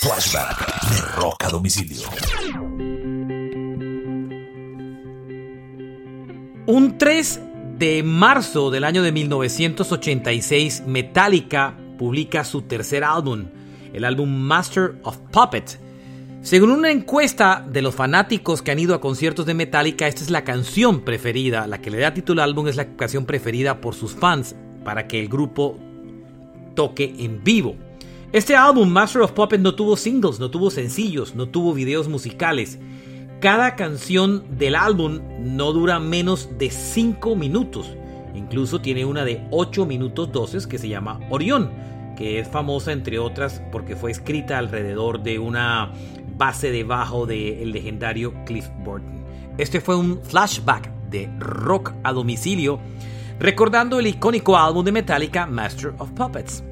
Flashback de Rock a Domicilio. Un 3 de marzo del año de 1986, Metallica publica su tercer álbum, el álbum Master of Puppet. Según una encuesta de los fanáticos que han ido a conciertos de Metallica, esta es la canción preferida, la que le da título al álbum es la canción preferida por sus fans para que el grupo toque en vivo. Este álbum, Master of Puppet, no tuvo singles, no tuvo sencillos, no tuvo videos musicales. Cada canción del álbum no dura menos de 5 minutos. Incluso tiene una de 8 minutos 12 que se llama Orión, que es famosa entre otras porque fue escrita alrededor de una base de bajo del legendario Cliff Burton. Este fue un flashback de rock a domicilio, recordando el icónico álbum de Metallica Master of Puppets.